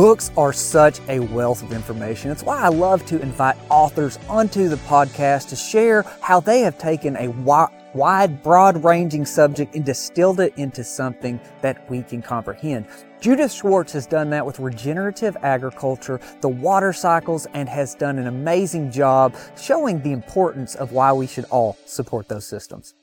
Books are such a wealth of information. It's why I love to invite authors onto the podcast to share how they have taken a wide, broad ranging subject and distilled it into something that we can comprehend. Judith Schwartz has done that with regenerative agriculture, the water cycles, and has done an amazing job showing the importance of why we should all support those systems.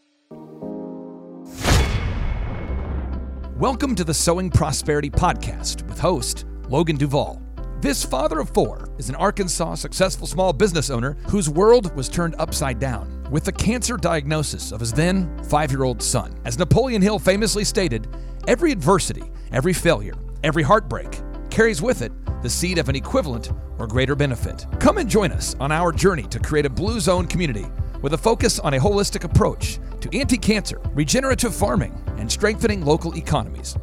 Welcome to the Sowing Prosperity Podcast with host Logan Duvall. This father of four is an Arkansas successful small business owner whose world was turned upside down with the cancer diagnosis of his then five year old son. As Napoleon Hill famously stated, every adversity, every failure, every heartbreak carries with it the seed of an equivalent or greater benefit. Come and join us on our journey to create a blue zone community with a focus on a holistic approach to anti cancer, regenerative farming, and strengthening local economies.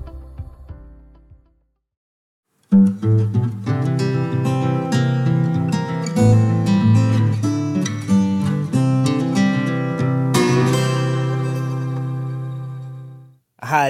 Hi,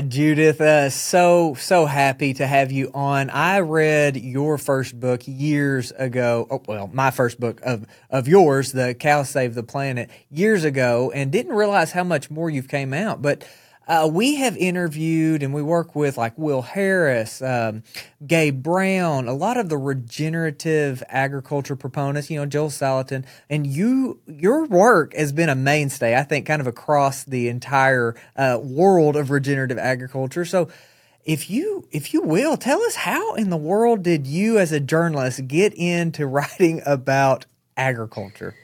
Judith. Uh, so, so happy to have you on. I read your first book years ago. Oh, well, my first book of, of yours, The Cows Save the Planet, years ago, and didn't realize how much more you've came out. But uh, we have interviewed and we work with like Will Harris, um, Gabe Brown, a lot of the regenerative agriculture proponents, you know, Joel Salatin, and you, your work has been a mainstay, I think, kind of across the entire uh, world of regenerative agriculture. So, if you if you will tell us how in the world did you as a journalist get into writing about agriculture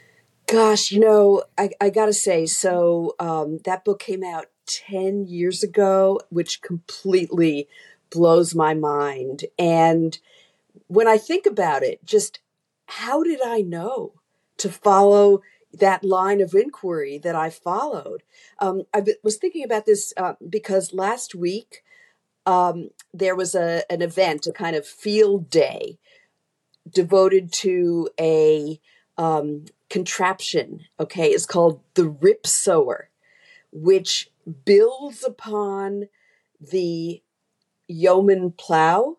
gosh you know i, I gotta say so um, that book came out 10 years ago, which completely blows my mind. And when I think about it, just how did I know to follow that line of inquiry that I followed? Um, I was thinking about this uh, because last week um, there was a, an event, a kind of field day devoted to a um, contraption. Okay, it's called the rip sower, which builds upon the yeoman plow.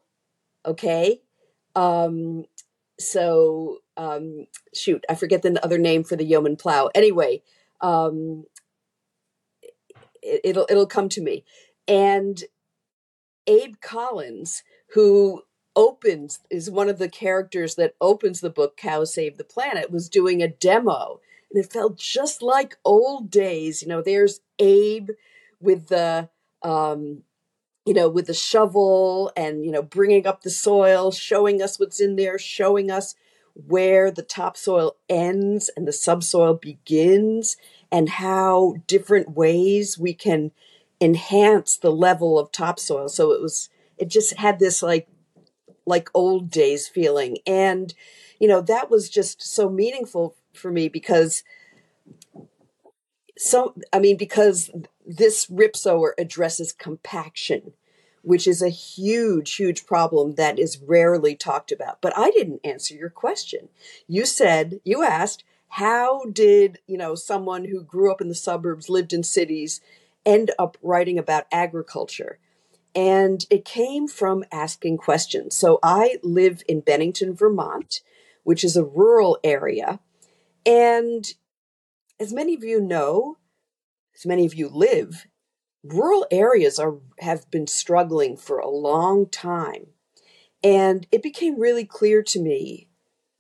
Okay. Um, so, um, shoot, I forget the other name for the yeoman plow. Anyway, um, it, it'll it'll come to me. And Abe Collins, who opens is one of the characters that opens the book Cows Save the Planet, was doing a demo and it felt just like old days. You know, there's Abe with the, um, you know, with the shovel and, you know, bringing up the soil, showing us what's in there, showing us where the topsoil ends and the subsoil begins, and how different ways we can enhance the level of topsoil. So it was, it just had this like, like old days feeling. And, you know, that was just so meaningful for me because so I mean because this rip sower addresses compaction, which is a huge, huge problem that is rarely talked about. But I didn't answer your question. You said you asked how did you know someone who grew up in the suburbs, lived in cities, end up writing about agriculture? And it came from asking questions. So I live in Bennington, Vermont, which is a rural area and as many of you know, as many of you live, rural areas are have been struggling for a long time. And it became really clear to me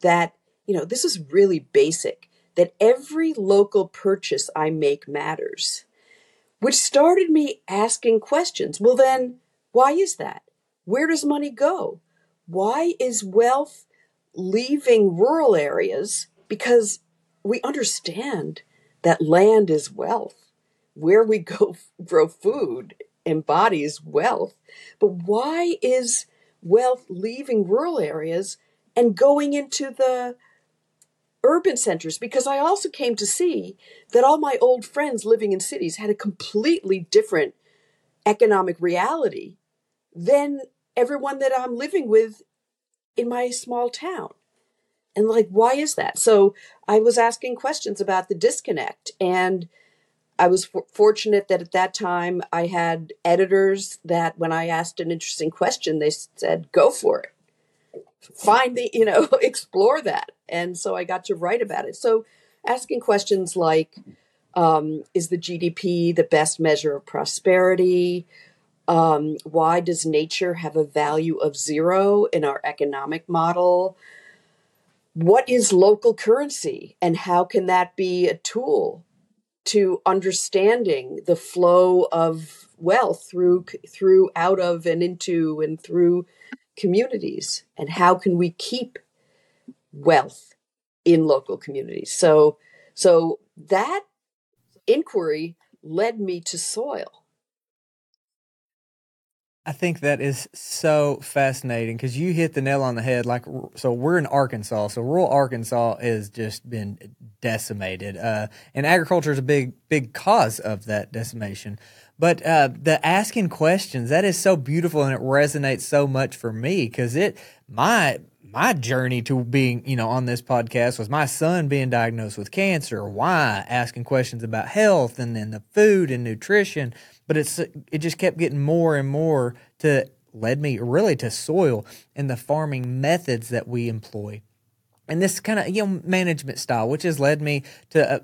that, you know, this is really basic that every local purchase I make matters, which started me asking questions. Well, then, why is that? Where does money go? Why is wealth leaving rural areas? Because we understand that land is wealth. Where we go grow food embodies wealth. But why is wealth leaving rural areas and going into the urban centers? Because I also came to see that all my old friends living in cities had a completely different economic reality than everyone that I'm living with in my small town and like why is that? So i was asking questions about the disconnect and i was f- fortunate that at that time i had editors that when i asked an interesting question they said go for it. Find the you know explore that. And so i got to write about it. So asking questions like um, is the gdp the best measure of prosperity? Um, why does nature have a value of zero in our economic model what is local currency and how can that be a tool to understanding the flow of wealth through through out of and into and through communities? And how can we keep wealth in local communities? So so that inquiry led me to soil I think that is so fascinating because you hit the nail on the head. Like, so we're in Arkansas, so rural Arkansas has just been decimated, uh, and agriculture is a big, big cause of that decimation. But uh, the asking questions that is so beautiful, and it resonates so much for me because it my my journey to being you know on this podcast was my son being diagnosed with cancer. Why asking questions about health and then the food and nutrition. But it's it just kept getting more and more to led me really to soil and the farming methods that we employ. And this kind of you know management style which has led me to uh,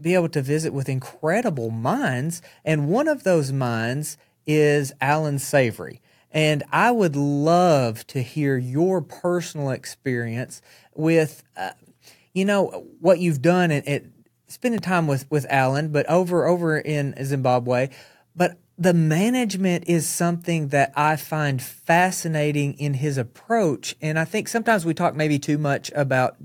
be able to visit with incredible minds. And one of those minds is Allan Savory and I would love to hear your personal experience with uh, you know what you've done and spending time with with Allan but over over in Zimbabwe but the management is something that I find fascinating in his approach. And I think sometimes we talk maybe too much about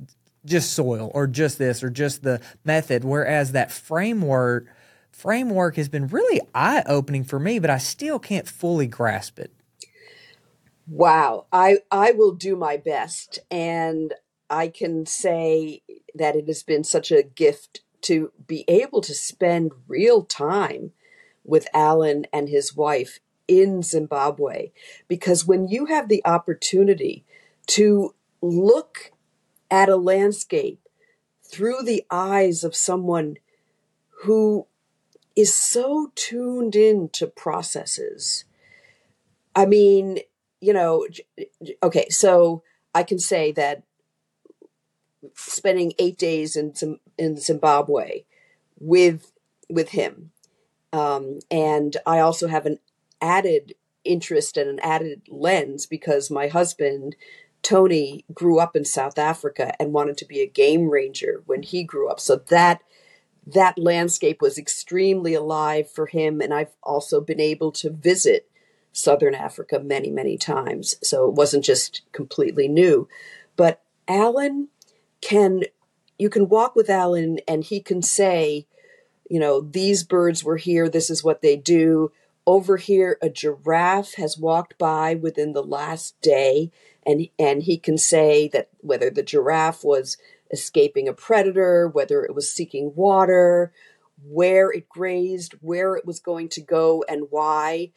just soil or just this or just the method, whereas that framework framework has been really eye opening for me, but I still can't fully grasp it. Wow. I, I will do my best. And I can say that it has been such a gift to be able to spend real time with Allan and his wife in Zimbabwe. Because when you have the opportunity to look at a landscape through the eyes of someone who is so tuned in to processes, I mean, you know, okay, so I can say that spending eight days in in Zimbabwe with with him um, and I also have an added interest and an added lens because my husband, Tony, grew up in South Africa and wanted to be a game ranger when he grew up. So that that landscape was extremely alive for him. And I've also been able to visit Southern Africa many, many times. So it wasn't just completely new. But Allan can, you can walk with Allan and he can say, you know, these birds were here, this is what they do. Over here, a giraffe has walked by within the last day, and, and he can say that whether the giraffe was escaping a predator, whether it was seeking water, where it grazed, where it was going to go, and why.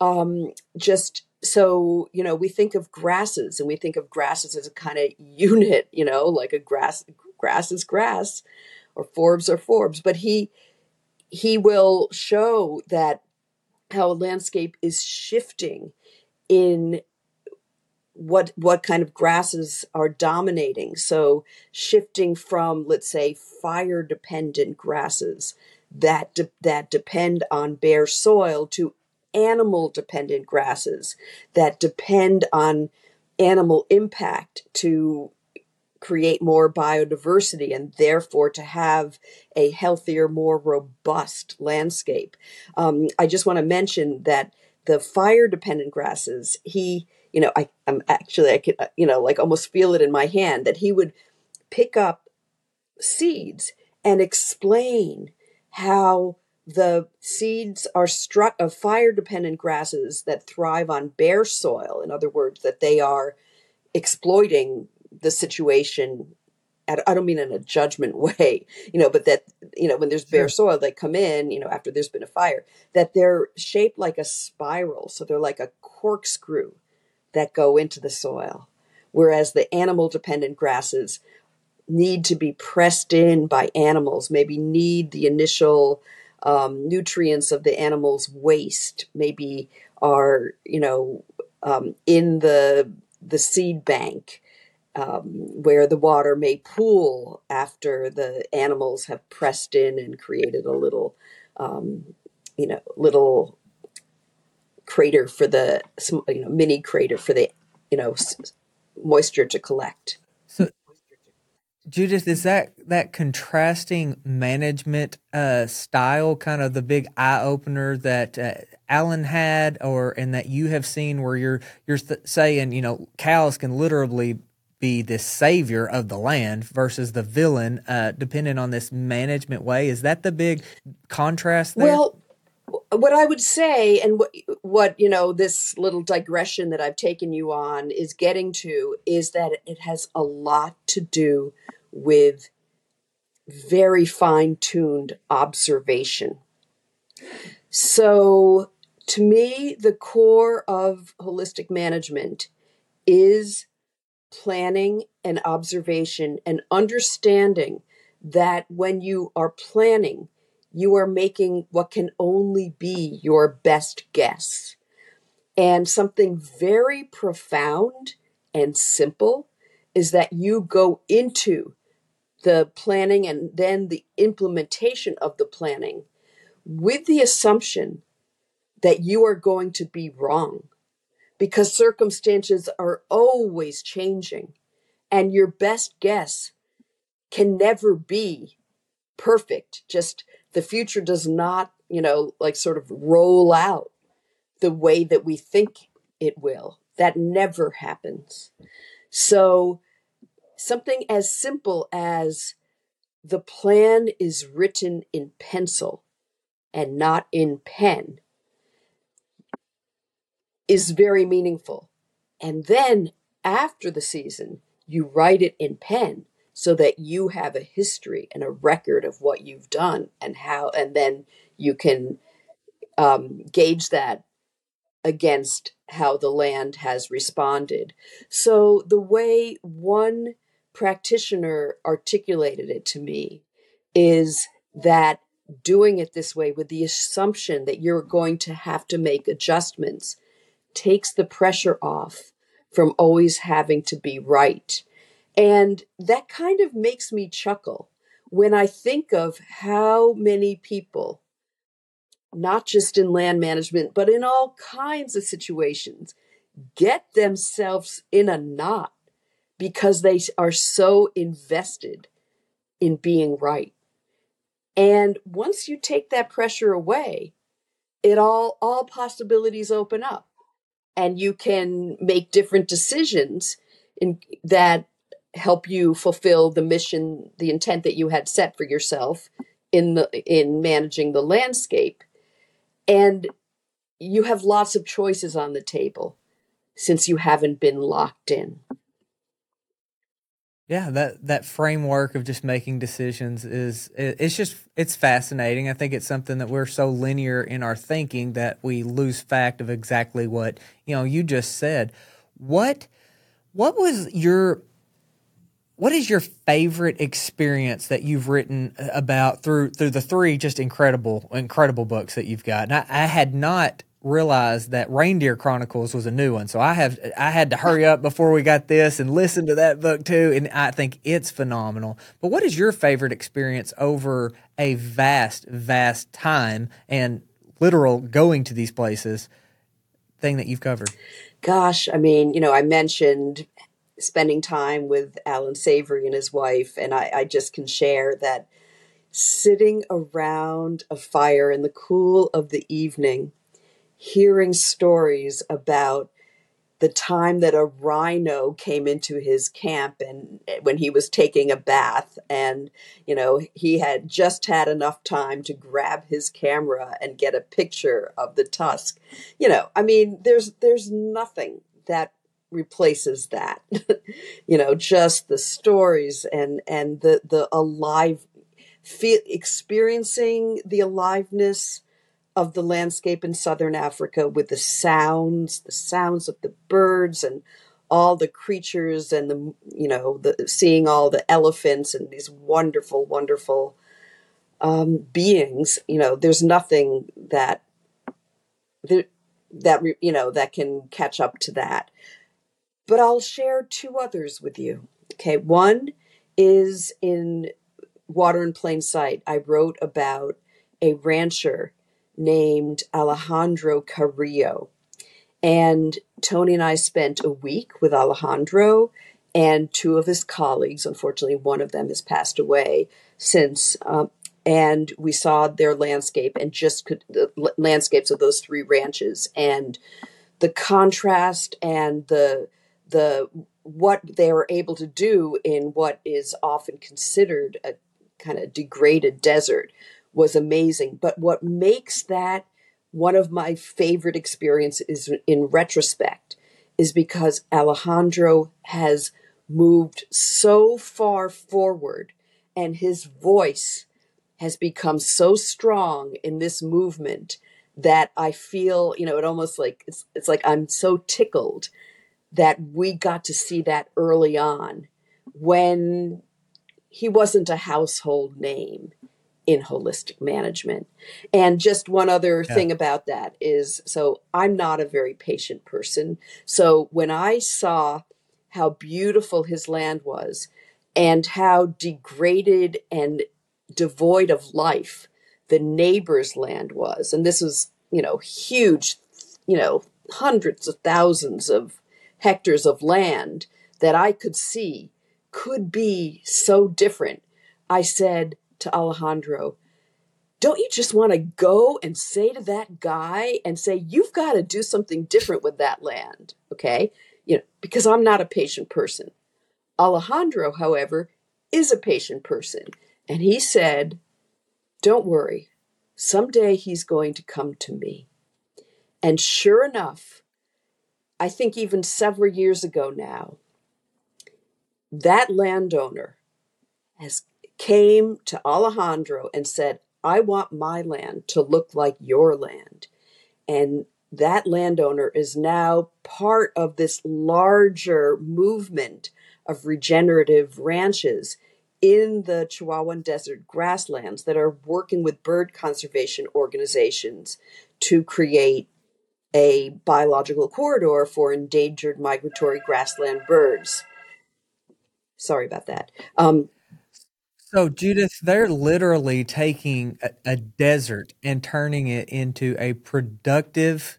Um, just so you know we think of grasses and we think of grasses as a kind of unit you know like a grass grass is grass or forbs are forbs. But he he will show that how a landscape is shifting in what what kind of grasses are dominating. So shifting from let's say fire dependent grasses that de- that depend on bare soil to animal dependent grasses that depend on animal impact to create more biodiversity and therefore to have a healthier, more robust landscape. Um, I just want to mention that the fire dependent grasses, he, you know, I, I'm actually, I could, uh, you know, like almost feel it in my hand that he would pick up seeds and explain how the seeds are struck of fire dependent grasses that thrive on bare soil. In other words, that they are exploiting the situation I don't mean in a judgment way, you know, but that, you know, when there's bare soil, they come in, you know, after there's been a fire, that they're shaped like a spiral. So they're like a corkscrew that go into the soil. Whereas the animal dependent grasses need to be pressed in by animals, maybe need the initial um, nutrients of the animal's waste, maybe are, you know, um, in the, the seed bank um, where the water may pool after the animals have pressed in and created a little, um, you know, little crater for the, you know, mini crater for the, you know, moisture to collect. Judith, is that that contrasting management uh, style kind of the big eye opener that uh, Allan had, or and that you have seen, where you're you're th- saying, you know, cows can literally be this savior of the land versus the villain, uh, depending on this management way. Is that the big contrast there? Well, what I would say, and what, what you know, this little digression that I've taken you on is getting to, is that it has a lot to do with very fine tuned observation. So, to me, the core of holistic management is planning and observation and understanding that when you are planning, you are making what can only be your best guess. And something very profound and simple is that you go into the planning and then the implementation of the planning with the assumption that you are going to be wrong because circumstances are always changing and your best guess can never be perfect. Just the future does not, you know, like sort of roll out the way that we think it will. That never happens. So, something as simple as the plan is written in pencil and not in pen is very meaningful. And then after the season, you write it in pen so that you have a history and a record of what you've done and how, and then you can um, gauge that against how the land has responded. So the way one practitioner articulated it to me is that doing it this way with the assumption that you're going to have to make adjustments takes the pressure off from always having to be right. And that kind of makes me chuckle when I think of how many people, not just in land management, but in all kinds of situations, get themselves in a knot because they are so invested in being right. And once you take that pressure away, it all all possibilities open up and you can make different decisions in that help you fulfill the mission the intent that you had set for yourself in the in managing the landscape and you have lots of choices on the table since you haven't been locked in yeah, that that framework of just making decisions is it's just it's fascinating. I think it's something that we're so linear in our thinking that we lose fact of exactly what, you know, you just said. What what was your what is your favorite experience that you've written uh, about through through the three just incredible incredible books that you've got? And I, I had not realized that Reindeer Chronicles was a new one. So I have I had to hurry up before we got this and listen to that book too and I think it's phenomenal. But what is your favorite experience over a vast vast time and literal going to these places thing that you've covered? Gosh, I mean, you know, I mentioned spending time with Allan Savory and his wife and I, I just can share that sitting around a fire in the cool of the evening hearing stories about the time that a rhino came into his camp and eh, when he was taking a bath and you know he had just had enough time to grab his camera and get a picture of the tusk. You know i mean there's there's nothing that replaces that. You know just the stories and and the the alive feel experiencing the aliveness of the landscape in southern Africa with the sounds, the sounds of the birds and all the creatures and the you know the seeing all the elephants and these wonderful wonderful um, beings you know there's nothing that that that you know that can catch up to that but I'll share two others with you. Okay, one is in Water in Plain Sight. I wrote about a rancher named Alejandro Carrillo. And Tony and I spent a week with Alejandro and two of his colleagues. Unfortunately, one of them has passed away since. Um, and we saw their landscape and just could, the landscapes of those three ranches and the contrast and the the what they were able to do in what is often considered a kind of degraded desert was amazing. But what makes that one of my favorite experiences in retrospect is because Alejandro has moved so far forward and his voice has become so strong in this movement that I feel, you know, it almost like it's, it's like I'm so tickled that we got to see that early on when he wasn't a household name in holistic management. And just one other yeah. thing about that is so I'm not a very patient person. So when I saw how beautiful his land was and how degraded and devoid of life the neighbor's land was, and this was, you know, huge, you know, hundreds of thousands of hectares of land that I could see could be so different. I said to Alejandro, don't you just want to go and say to that guy and say, you've got to do something different with that land? Okay. You know, because I'm not a patient person. Alejandro, however, is a patient person. And he said, don't worry. Someday he's going to come to me. And sure enough, I think even several years ago now, that landowner has came to Alejandro and said, I want my land to look like your land. And that landowner is now part of this larger movement of regenerative ranches in the Chihuahuan Desert grasslands that are working with bird conservation organizations to create a biological corridor for endangered migratory grassland birds. Sorry about that. Um, so, Judith, they're literally taking a, a, desert and turning it into a productive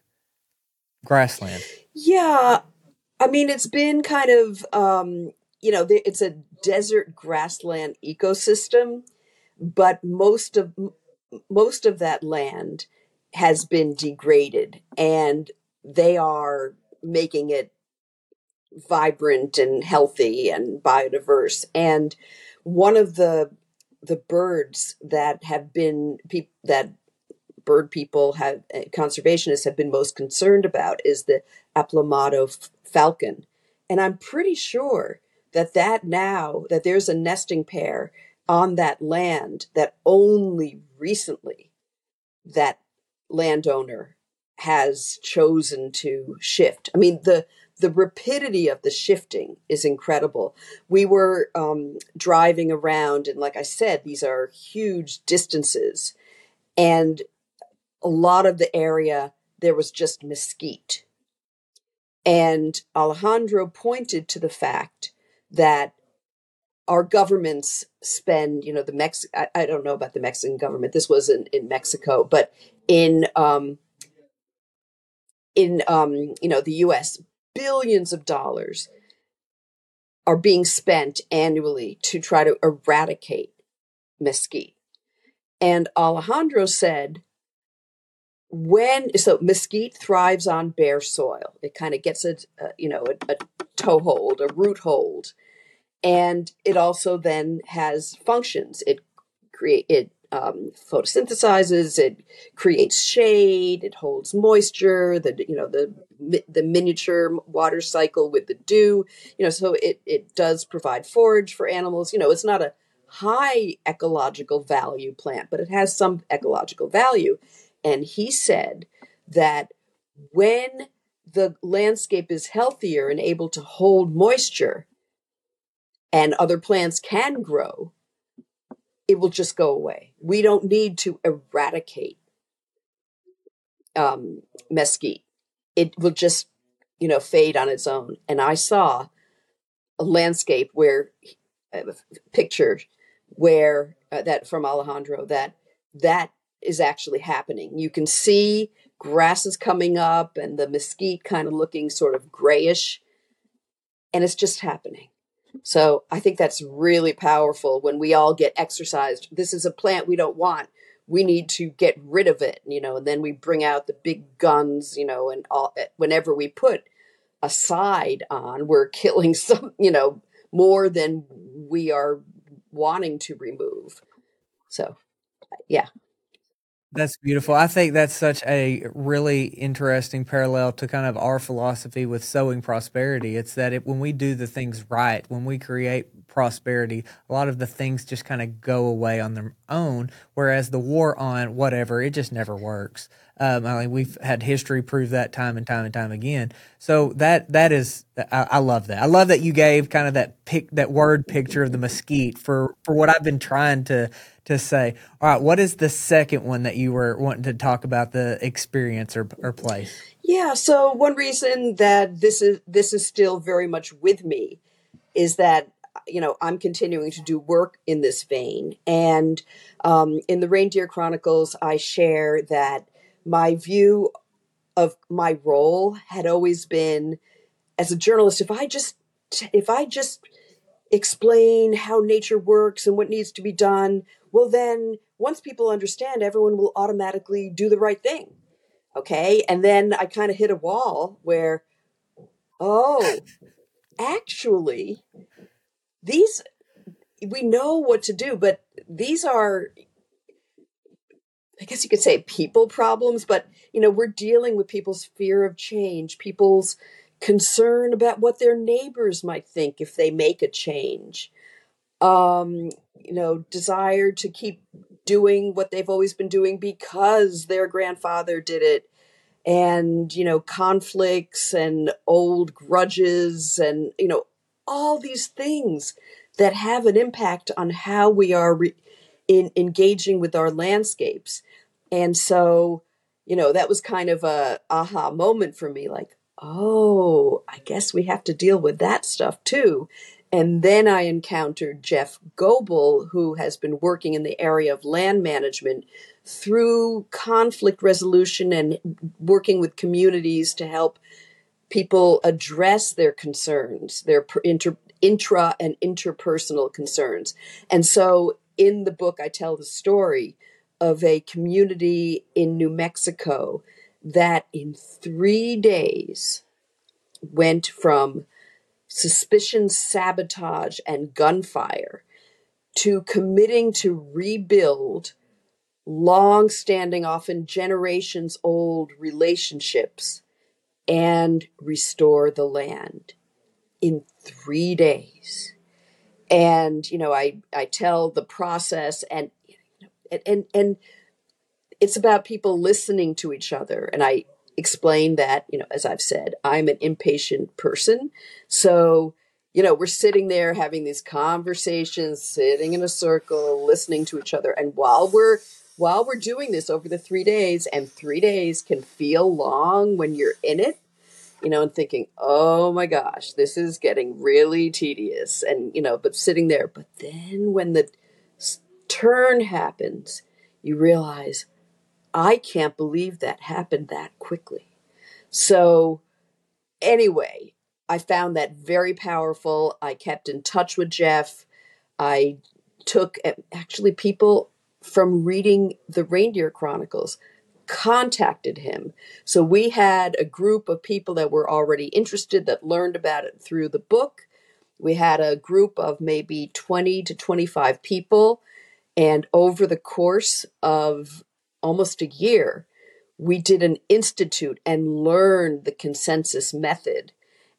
grassland. Yeah. I mean, it's been kind of, um, you know, it's a desert grassland ecosystem, but most of most of that land has been degraded and they are making it vibrant and healthy and biodiverse. And one of the the birds that have been that bird people have uh, conservationists have been most concerned about is the aplomado f- falcon, and I'm pretty sure that that now that there's a nesting pair on that land that only recently that landowner has chosen to shift. I mean, the the rapidity of the shifting is incredible. We were um, driving around, and like I said, these are huge distances, and a lot of the area there was just mesquite. And Alejandro pointed to the fact that our governments spend, you know, the Mex I, I don't know about the Mexican government. This was in, in Mexico, but in um, in um, you know the U.S. billions of dollars are being spent annually to try to eradicate mesquite. And Alejandro said, when so mesquite thrives on bare soil, it kind of gets a, a you know a, a toehold, a root hold, and it also then has functions. It create it um, photosynthesizes. It creates shade. It holds moisture. The you know the the miniature water cycle with the dew. You know, so it it does provide forage for animals. You know, it's not a high ecological value plant, but it has some ecological value. And he said that when the landscape is healthier and able to hold moisture, and other plants can grow, it will just go away. We don't need to eradicate um, mesquite. It will just you know, fade on its own. And I saw a landscape where, a picture where uh, that from Alejandro that that is actually happening. You can see grasses coming up and the mesquite kind of looking sort of grayish, and it's just happening. So I think that's really powerful when we all get exercised. This is a plant we don't want. We need to get rid of it, you know, and then we bring out the big guns, you know, and all eh, whenever we put a side on, we're killing some, you know, more than we are wanting to remove. So, yeah. That's beautiful. I think that's such a really interesting parallel to kind of our philosophy with sowing prosperity. It's that it, when we do the things right, when we create prosperity, a lot of the things just kind of go away on their own. Whereas the war on whatever, it just never works. Um, I mean, we've had history prove that time and time and time again. So that that is, I, I love that. I love that you gave kind of that pic, that word picture of the mesquite for for what I've been trying to to say. All right, what is the second one that you were wanting to talk about the experience or, or place? Yeah, so one reason that this is this is still very much with me is that you know I'm continuing to do work in this vein, and um, in the Reindeer Chronicles, I share that my view of my role had always been as a journalist. If I just if I just explain how nature works and what needs to be done, well, then once people understand, everyone will automatically do the right thing. Okay. And then I kind of hit a wall where, oh, actually, these, we know what to do, but these are, I guess you could say people problems, but you know, we're dealing with people's fear of change, people's concern about what their neighbors might think if they make a change. Um, you know, desire to keep doing what they've always been doing because their grandfather did it and you know conflicts and old grudges and you know all these things that have an impact on how we are re- in engaging with our landscapes and so you know that was kind of a aha moment for me like oh i guess we have to deal with that stuff too and then I encountered Jeff Goebel, who has been working in the area of land management through conflict resolution and working with communities to help people address their concerns, their inter, intra and interpersonal concerns. And so in the book, I tell the story of a community in New Mexico that in three days went from suspicion, sabotage, and gunfire to committing to rebuild long standing, often generations old relationships and restore the land in three days. And, you know, I, I tell the process and, and, and it's about people listening to each other. And I, explain that, you know, as I've said, I'm an impatient person. So, you know, we're sitting there having these conversations, sitting in a circle, listening to each other. And while we're while we're doing this over the three days, and three days can feel long when you're in it, you know, and thinking, oh my gosh, this is getting really tedious. And, you know, but sitting there. But then when the turn happens, you realize, I can't believe that happened that quickly. So, anyway, I found that very powerful. I kept in touch with Jeff. I took eh, actually people from reading the Reindeer Chronicles contacted him. So we had a group of people that were already interested that learned about it through the book. We had a group of maybe 20 to 25 people. And over the course of almost a year, we did an institute and learned the consensus method.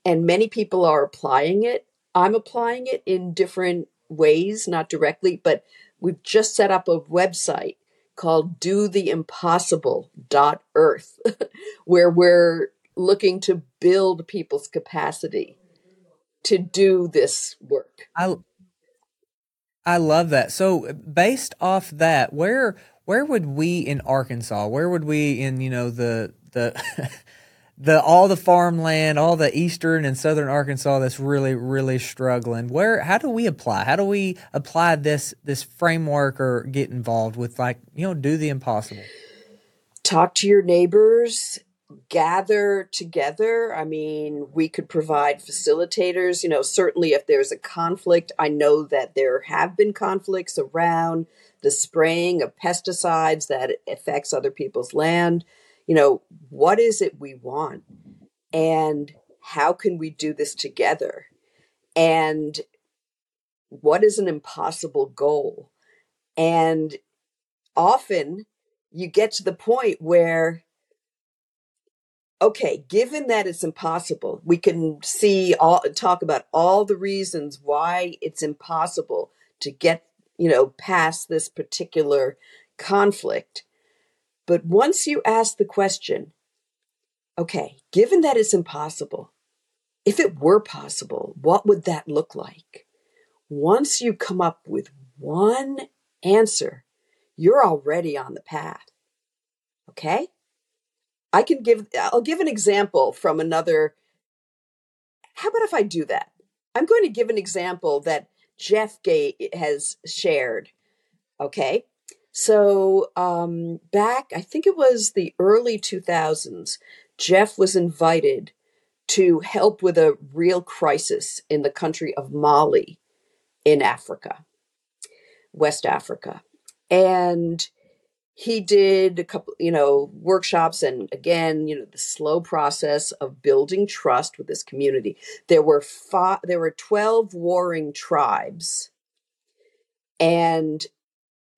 And many people are applying it. I'm applying it in different ways, not directly, but we've just set up a website called dotheimpossible.earth where we're looking to build people's capacity to do this work. I I love that. So based off that, where where would we in Arkansas, where would we in, you know, the the the all the farmland, all the eastern and southern Arkansas that's really really struggling. Where how do we apply? How do we apply this this framework or get involved with like you know do the impossible? Talk to your neighbors gather together. I mean, we could provide facilitators. You know, certainly if there's a conflict, I know that there have been conflicts around the spraying of pesticides that affects other people's land. You know, what is it we want? And how can we do this together? And what is an impossible goal? And often you get to the point where okay, given that it's impossible, we can see all talk about all the reasons why it's impossible to get, you know, past this particular conflict. But once you ask the question, okay, given that it's impossible, if it were possible, what would that look like? Once you come up with one answer, you're already on the path. Okay? I can give, I'll give an example from another. How about if I do that? I'm going to give an example that Jeff Gay has shared. Okay. So um, back, I think it was the early 2000s, Jeff was invited to help with a real crisis in the country of Mali in Africa, West Africa. And he did a couple, you know, workshops and again, you know, the slow process of building trust with this community. There were five, there were 12 warring tribes and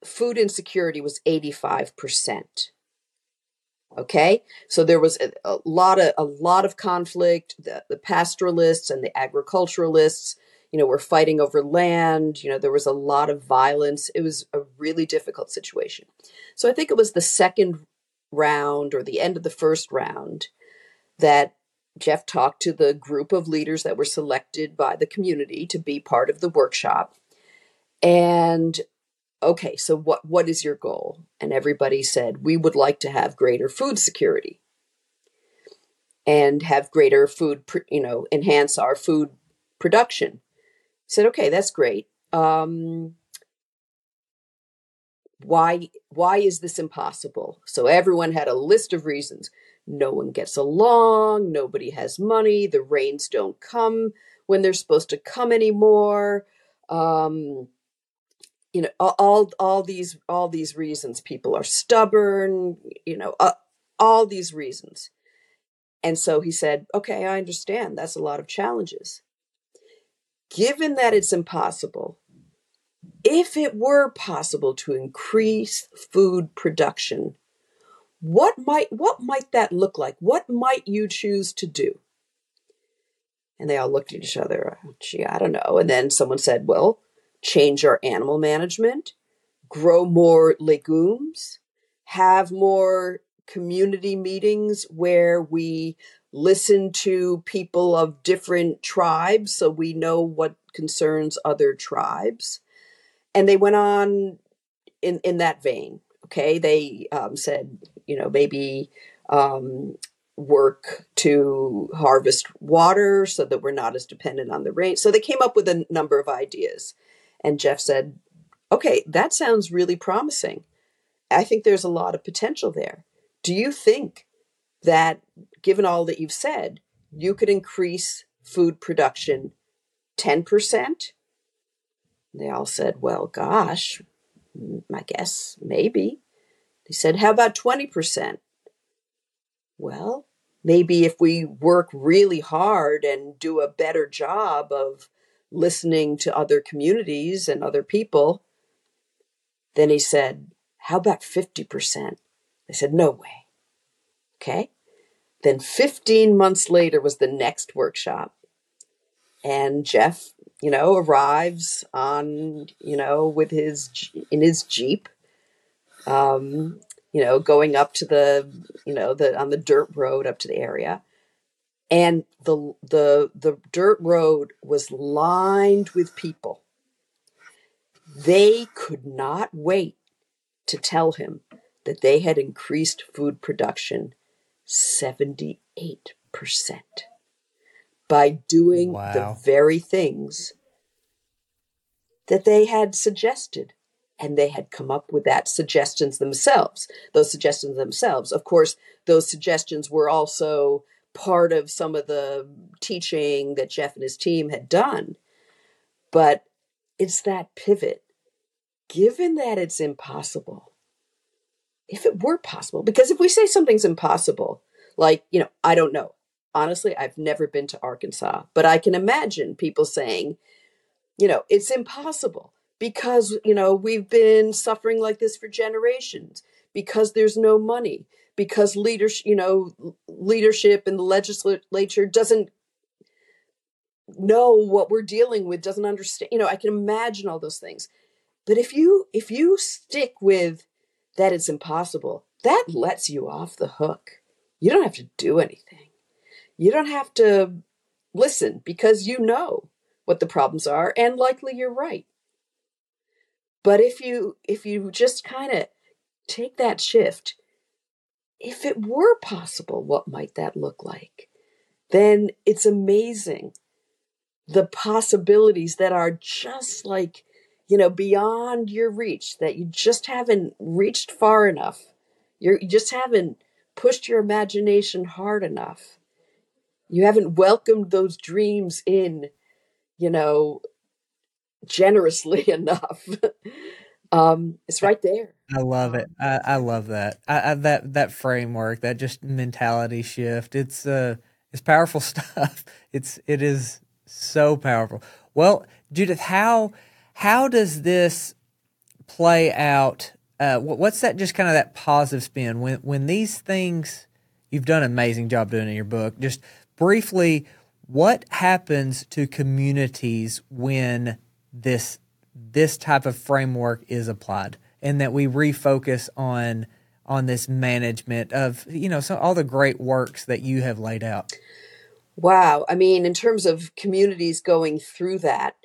food insecurity was 85%. Okay. So there was a, a lot of, a lot of conflict. The, the pastoralists and the agriculturalists you know, were fighting over land. You know, there was a lot of violence. It was a really difficult situation. So I think it was the second round or the end of the first round that Jeff talked to the group of leaders that were selected by the community to be part of the workshop. And okay, so what what is your goal? And everybody said we would like to have greater food security and have greater food, you know, enhance our food production said, okay, that's great. Um, why why is this impossible? So everyone had a list of reasons. No one gets along, nobody has money, the rains don't come when they're supposed to come anymore. Um, you know, all all these all these reasons. People are stubborn. You know, uh, all these reasons. And so he said, "Okay, I understand. That's a lot of challenges given that it's impossible, if it were possible to increase food production, what might what might that look like? What might you choose to do? And they all looked at each other. Gee, I don't know. And then someone said, "Well, change our animal management, grow more legumes, have more community meetings where we listen to people of different tribes so we know what concerns other tribes. And they went on in, in that vein. Okay. They um, said, you know, maybe um, work to harvest water so that we're not as dependent on the rain. So they came up with a number of ideas. And Jeff said, okay, that sounds really promising. I think there's a lot of potential there. Do you think that given all that you've said, you could increase food production 10%? They all said, well, gosh, I guess maybe. They said, how about 20%? Well, maybe if we work really hard and do a better job of listening to other communities and other people. Then he said, How about 50%? They said, No way. Okay. Then 15 months later was the next workshop. And Jeff, you know, arrives on, you know, with his, in his Jeep, um, you know, going up to the, you know, the, on the dirt road up to the area. And the, the, the dirt road was lined with people. They could not wait to tell him that they had increased food production 78% by doing wow. the very things that they had suggested. And they had come up with that suggestions themselves those suggestions themselves. Of course those suggestions were also part of some of the teaching that jeff and his team had done. But it's that pivot. Given that it's impossible if it were possible because if we say something's impossible like you know i don't know. Honestly i've never been to arkansas but i can imagine people saying you know it's impossible because you know we've been suffering like this for generations because there's no money because leadership you know leadership in the legislature doesn't know what we're dealing with doesn't understand you know i can imagine all those things. But if you if you stick with that it's impossible. That lets you off the hook. You don't have to do anything. You don't have to listen because you know what the problems are and likely you're right. But if you if you just kind of take that shift, if it were possible, what might that look like? Then it's amazing the possibilities that are just like, you know, beyond your reach, that you just haven't reached far enough. You're, you just haven't pushed your imagination hard enough. You haven't welcomed those dreams in, you know, generously enough. um, it's right there. I love it. I, I love that. I, I, that that framework, that just mentality shift. It's uh, it's powerful stuff. It's it is so powerful. Well, Judith, how how does this play out? Uh, what's that? Just kind of that positive spin when when these things you've done an amazing job doing in your book. Just briefly, what happens to communities when this this type of framework is applied and that we refocus on on this management of you know so all the great works that you have laid out wow i mean in terms of communities going through that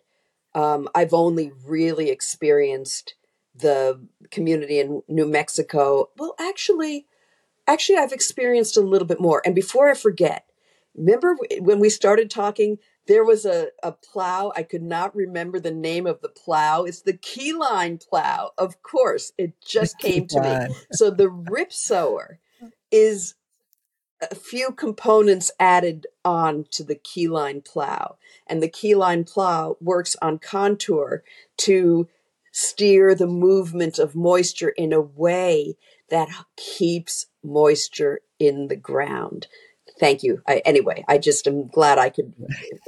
um, i've only really experienced the community in new mexico well actually actually i've experienced a little bit more and before i forget remember when we started talking there was a, a plow. I could not remember the name of the plow. It's the keyline plow. Of course, it just came to me. So the rip sower is a few components added on to the keyline plow. And the keyline plow works on contour to steer the movement of moisture in a way that keeps moisture in the ground. Thank you. I, anyway, I just am glad I could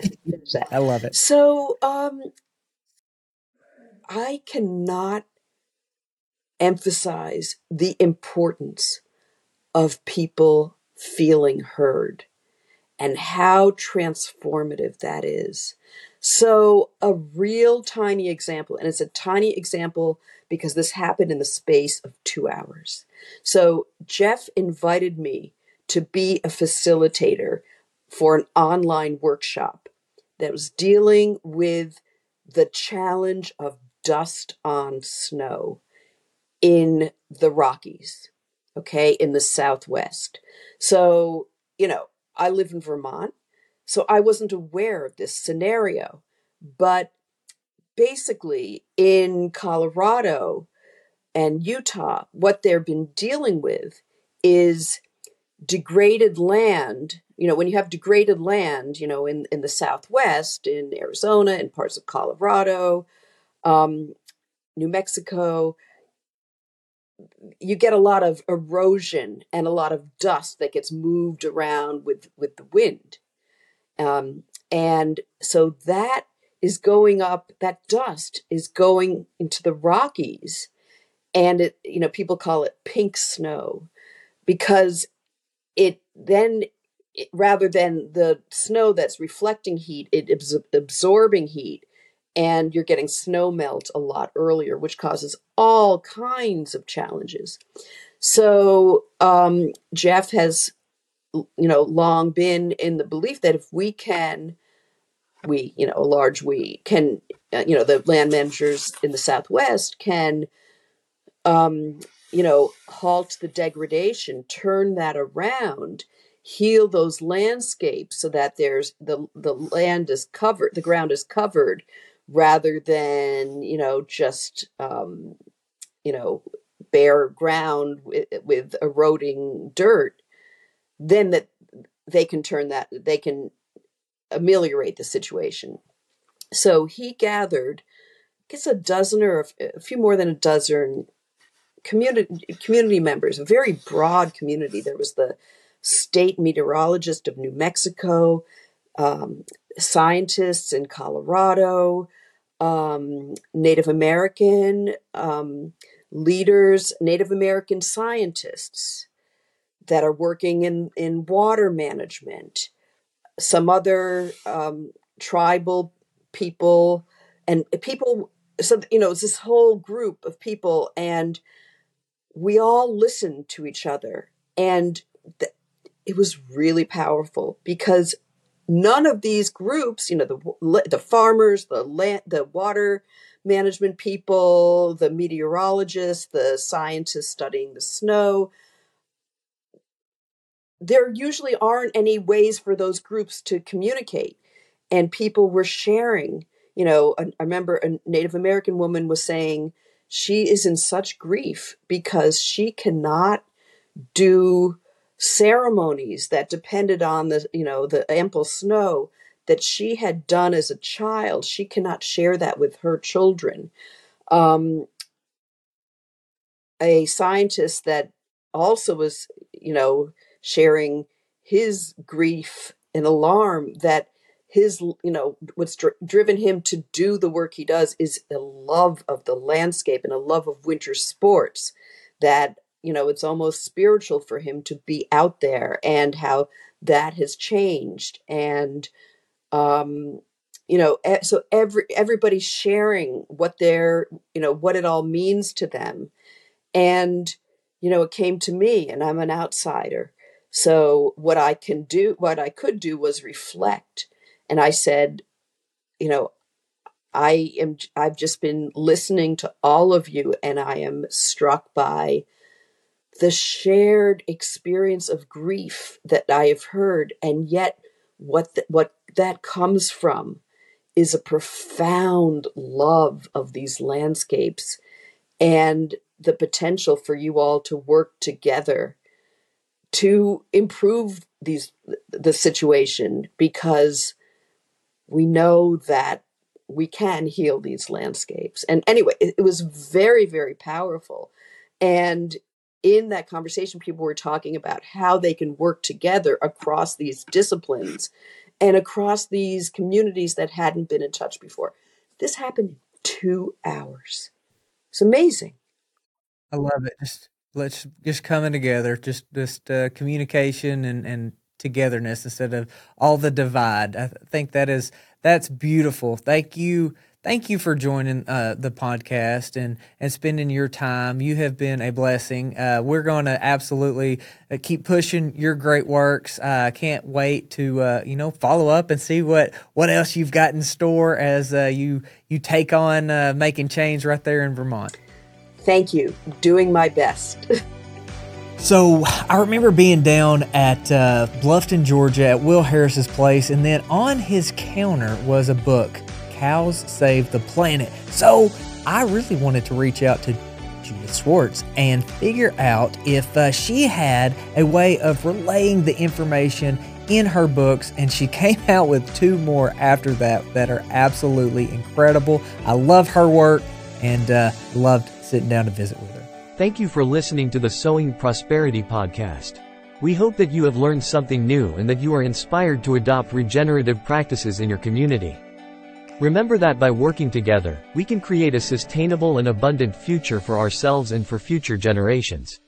finish that. I love it. So, um, I cannot emphasize the importance of people feeling heard and how transformative that is. So, a real tiny example, and it's a tiny example because this happened in the space of two hours. So, Jeff invited me to be a facilitator for an online workshop that was dealing with the challenge of dust on snow in the Rockies, okay, in the Southwest. So, you know, I live in Vermont, so I wasn't aware of this scenario. But basically, in Colorado and Utah, what they've been dealing with is degraded land you know when you have degraded land you know in in the southwest in arizona in parts of colorado um, new mexico you get a lot of erosion and a lot of dust that gets moved around with with the wind. Um, and so that is going up that dust is going into the rockies. And it you know people call it pink snow because it then rather than the snow that's reflecting heat it is absorbing heat and you're getting snow melt a lot earlier which causes all kinds of challenges. So um, jeff has you know long been in the belief that if we can we you know a large we can uh, you know the land managers in the southwest can um, you know, halt the degradation, turn that around, heal those landscapes so that there's the the land is covered, the ground is covered, rather than you know just um, you know bare ground with, with eroding dirt. Then that they can turn that they can ameliorate the situation. So he gathered, I guess, a dozen or a few more than a dozen community community members, a very broad community. There was the state meteorologist of New Mexico, um, scientists in Colorado, um, Native American um, leaders, Native American scientists that are working in, in water management, some other um, tribal people, and people. So, you know, it's this whole group of people, and we all listened to each other. And th- it was really powerful because none of these groups, you know, the the farmers, the land, the water management people, the meteorologists, the scientists studying the snow, there usually aren't any ways for those groups to communicate. And people were sharing. You know, I remember a Native American woman was saying she is in such grief because she cannot do ceremonies that depended on the you know the ample snow that she had done as a child. She cannot share that with her children. Um, a scientist that also was you know sharing his grief and alarm that his you know what's dri- driven him to do the work he does is a love of the landscape and a love of winter sports that you know it's almost spiritual for him to be out there and how that has changed and um you know so every everybody's sharing what they're you know what it all means to them. And you know it came to me and i'm an outsider. So what i can do what i could do was reflect. And i said you know i am i've just been listening to all of you and i am struck by the shared experience of grief that I have heard, and yet what th- what that comes from is a profound love of these landscapes and the potential for you all to work together to improve these the situation because we know that we can heal these landscapes. And anyway it, it was very very powerful. And in that conversation, people were talking about how they can work together across these disciplines and across these communities that hadn't been in touch before. This happened in two hours. It's amazing. I love it. Just let's just coming together, just just uh, communication and and togetherness instead of all the divide. I think that is that's beautiful. Thank you thank you for joining uh, the podcast and, and spending your time. You have been a blessing. Uh, we're going to absolutely uh, keep pushing your great works. I uh, can't wait to uh, you know follow up and see what what else you've got in store as uh, you you take on making change right there in Vermont. Thank you. Doing my best. So I remember being down at uh, Bluffton, Georgia, at Will Harris's place, and then on his counter was a book Cows Save the Planet. So I really wanted to reach out to Judith Schwartz and figure out if uh, she had a way of relaying the information in her books, and she came out with two more after that that are absolutely incredible. I love her work and uh, loved sitting down to visit with her. Thank you for listening to the Sowing Prosperity podcast. We hope that you have learned something new and that you are inspired to adopt regenerative practices in your community. Remember that by working together, we can create a sustainable and abundant future for ourselves and for future generations.